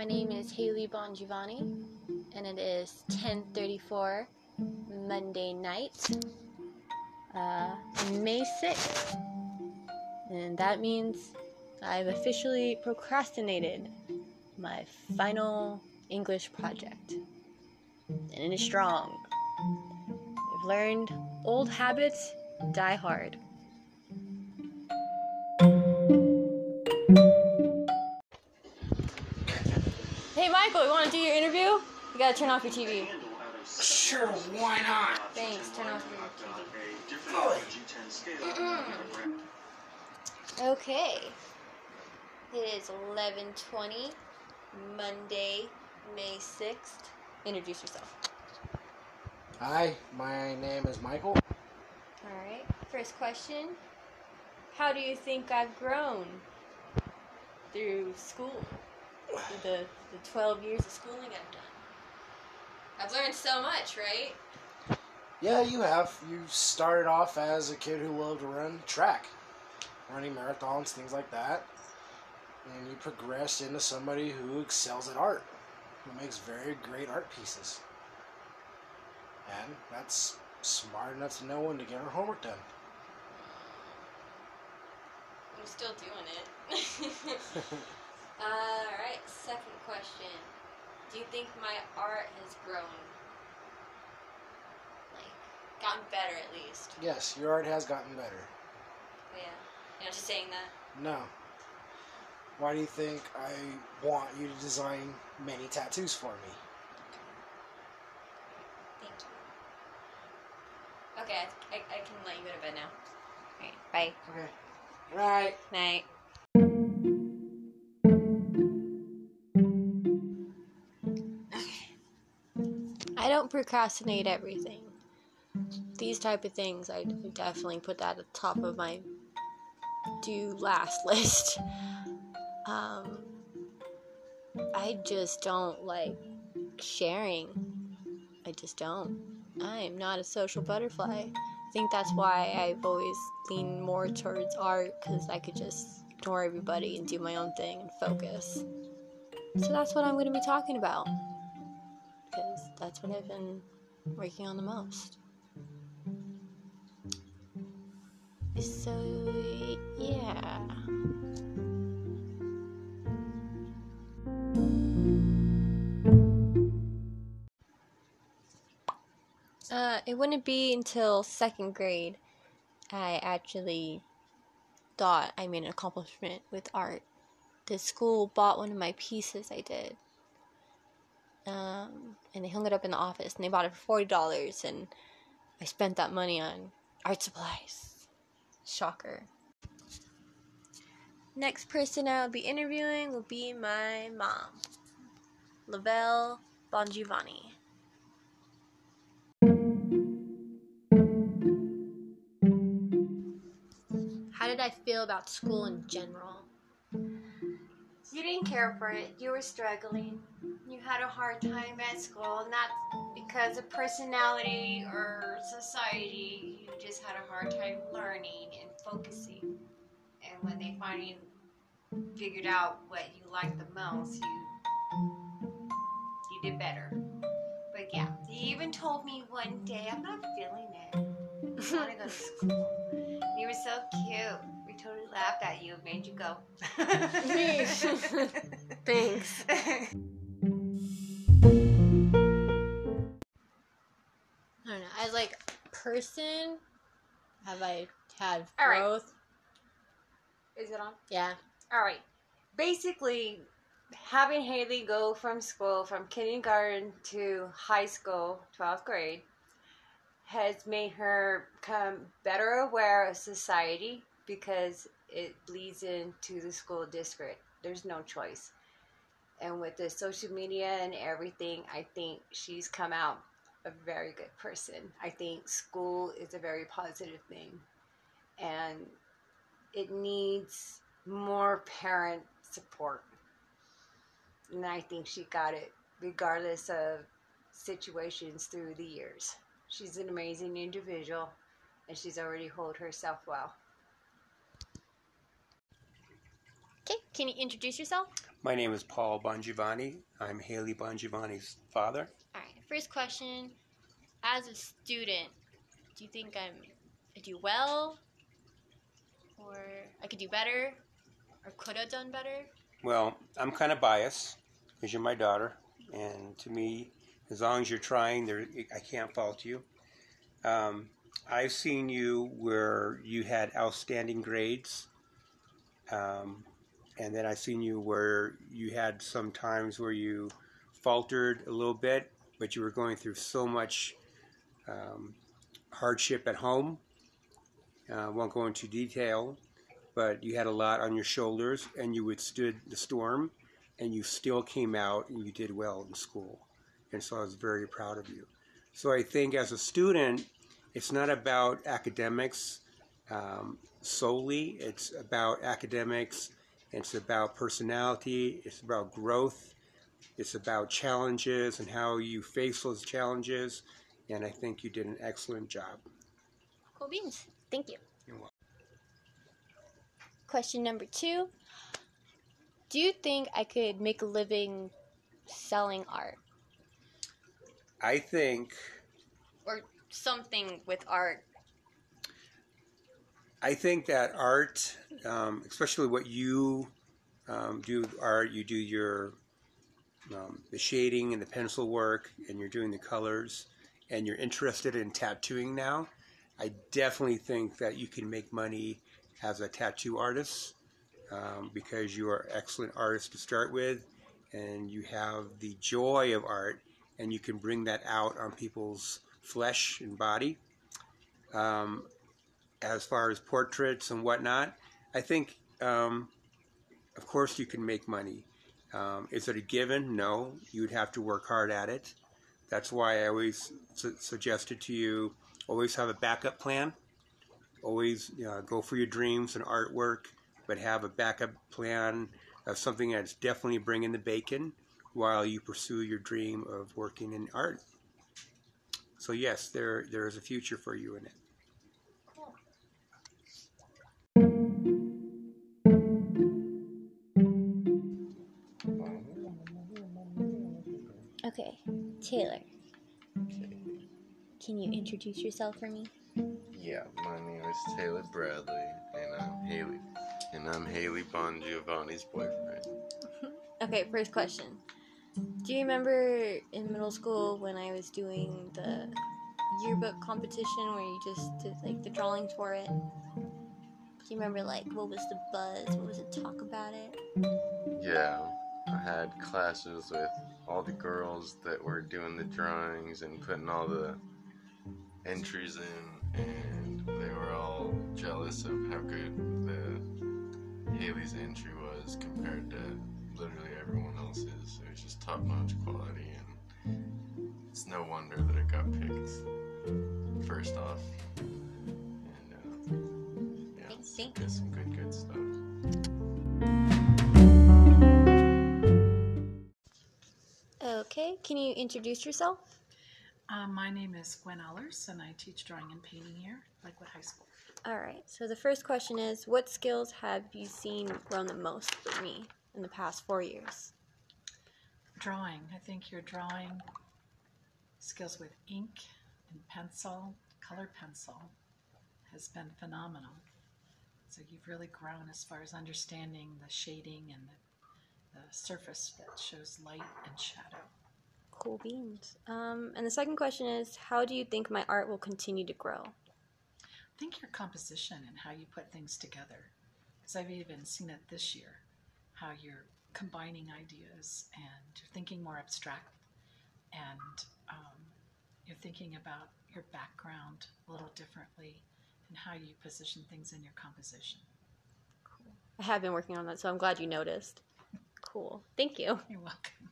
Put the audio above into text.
My name is Haley Bongiovanni, and it is 10:34 Monday night, uh, May 6th, and that means I've officially procrastinated my final English project, and it is strong. I've learned old habits die hard. Hey Michael, you want to do your interview? You gotta turn off your TV. Sure, why not? Thanks, turn off your TV. Okay. It is 11:20, Monday, May 6th. Introduce yourself. Hi, my name is Michael. All right. First question. How do you think I've grown through school? The, the 12 years of schooling I've done. I've learned so much, right? Yeah, you have. You started off as a kid who loved to run track, running marathons, things like that. And you progressed into somebody who excels at art, who makes very great art pieces. And that's smart enough to know when to get her homework done. I'm still doing it. Alright, second question. Do you think my art has grown? Like, gotten better at least? yes, your art has gotten better. Oh, yeah. You're not just saying that? No. Why do you think I want you to design many tattoos for me? Thank you. Okay, I, I, I can let you go to bed now. Alright, bye. Okay. Right. Night. Don't procrastinate everything. These type of things, I definitely put that at the top of my do last list. Um, I just don't like sharing. I just don't. I am not a social butterfly. I think that's why I've always leaned more towards art because I could just ignore everybody and do my own thing and focus. So that's what I'm going to be talking about that's what I've been working on the most. So, yeah. Uh, it wouldn't be until second grade I actually thought I made an accomplishment with art. The school bought one of my pieces I did. Um, and they hung it up in the office and they bought it for forty dollars and I spent that money on art supplies. Shocker. Next person I'll be interviewing will be my mom, Lavelle Bongiovanni. How did I feel about school in general? You didn't care for it. You were struggling. You had a hard time at school, not because of personality or society. You just had a hard time learning and focusing. And when they finally figured out what you liked the most, you you did better. But yeah, you even told me one day, I'm not feeling it. I want to go to school. You were so cute. We totally laughed at you made you go. Thanks. I don't know. As like person, have I had All right. growth? Is it on? Yeah. All right. Basically, having Haley go from school, from kindergarten to high school, 12th grade, has made her come better aware of society because it bleeds into the school district. There's no choice. And with the social media and everything, I think she's come out a very good person. I think school is a very positive thing. And it needs more parent support. And I think she got it regardless of situations through the years. She's an amazing individual and she's already hold herself well. Okay. Can you introduce yourself? My name is Paul Bongiovanni. I'm Haley Bongiovanni's father. All right. First question: As a student, do you think I'm I do well, or I could do better, or could have done better? Well, I'm kind of biased because you're my daughter, and to me, as long as you're trying, there I can't fault you. Um, I've seen you where you had outstanding grades, um, and then I've seen you where you had some times where you faltered a little bit, but you were going through so much um, hardship at home. I uh, won't go into detail, but you had a lot on your shoulders and you withstood the storm and you still came out and you did well in school. And so I was very proud of you. So I think as a student, it's not about academics um, solely, it's about academics, it's about personality, it's about growth, it's about challenges and how you face those challenges. And I think you did an excellent job. Cool beans. Thank you. You're welcome. Question number two Do you think I could make a living selling art I think or something with art? I think that art, um, especially what you um, do, art, you do your um, the shading and the pencil work, and you're doing the colors, and you're interested in tattooing now. I definitely think that you can make money as a tattoo artist um, because you are excellent artist to start with, and you have the joy of art, and you can bring that out on people's flesh and body. Um, as far as portraits and whatnot, I think, um, of course, you can make money. Um, is it a given? No. You'd have to work hard at it. That's why I always su- suggested to you always have a backup plan. Always go for your dreams and artwork, but have a backup plan of something that's definitely bringing the bacon while you pursue your dream of working in art. So yes, there there is a future for you in it. Okay, Taylor. Can you introduce yourself for me? Yeah, my name is Taylor Bradley, and I'm Haley, and I'm Haley Bongiovanni's boyfriend. Okay, first question. Do you remember in middle school when I was doing the yearbook competition where you just did like the drawings for it? Do you remember like what was the buzz? What was the talk about it? Yeah, I had classes with all the girls that were doing the drawings and putting all the entries in, and they were all jealous of how good the Haley's entry was compared to literally everyone else's. It was just top notch quality, and it's no wonder that it got picked first off. And uh, yeah, Thanks, it's- thanks. some good, good stuff. Can you introduce yourself? Uh, my name is Gwen Allers, and I teach drawing and painting here, at Lakewood High School. All right. So the first question is, what skills have you seen grown the most for me in the past four years? Drawing, I think your drawing skills with ink and pencil, color pencil, has been phenomenal. So you've really grown as far as understanding the shading and the, the surface that shows light and shadow. Cool beans. Um, and the second question is, how do you think my art will continue to grow? I think your composition and how you put things together, because I've even seen it this year, how you're combining ideas and you're thinking more abstract and um, you're thinking about your background a little differently and how you position things in your composition. Cool. I have been working on that, so I'm glad you noticed. Cool. Thank you. You're welcome.